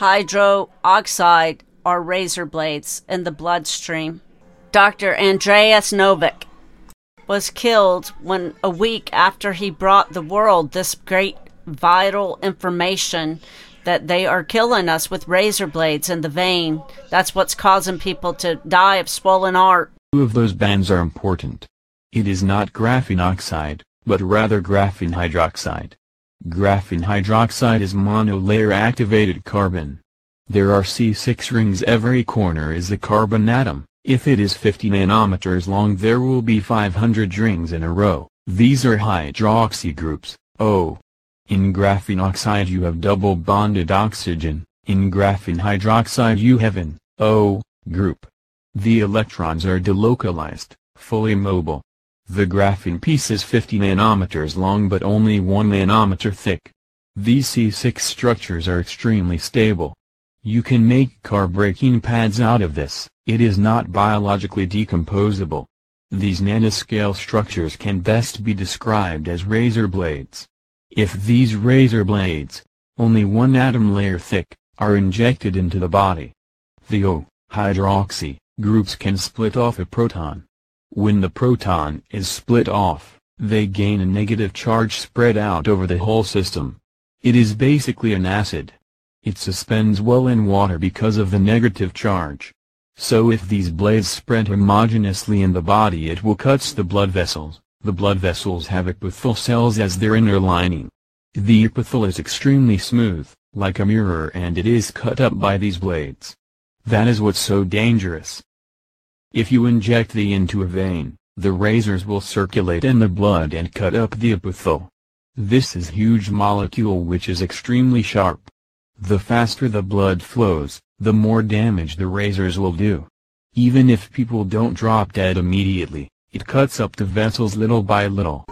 hydroxide or razor blades in the bloodstream. Dr. Andreas Noack was killed when a week after he brought the world this great vital information that they are killing us with razor blades in the vein. That's what's causing people to die of swollen heart. Two of those bands are important. It is not graphene oxide, but rather graphene hydroxide. Graphene hydroxide is monolayer activated carbon. There are C6 rings every corner is a carbon atom. If it is 50 nanometers long there will be 500 rings in a row. These are hydroxy groups, O. Oh. In graphene oxide you have double bonded oxygen, in graphene hydroxide you have an O group. The electrons are delocalized, fully mobile. The graphene piece is 50 nanometers long but only 1 nanometer thick. These C6 structures are extremely stable. You can make car braking pads out of this, it is not biologically decomposable. These nanoscale structures can best be described as razor blades. If these razor blades, only one atom layer thick, are injected into the body, the O, hydroxy, groups can split off a proton. When the proton is split off, they gain a negative charge spread out over the whole system. It is basically an acid. It suspends well in water because of the negative charge. So if these blades spread homogeneously in the body it will cuts the blood vessels. The blood vessels have epithelial cells as their inner lining. The epithel is extremely smooth, like a mirror and it is cut up by these blades. That is what's so dangerous. If you inject the into a vein, the razors will circulate in the blood and cut up the epithel. This is huge molecule which is extremely sharp. The faster the blood flows, the more damage the razors will do. Even if people don't drop dead immediately, it cuts up the vessels little by little.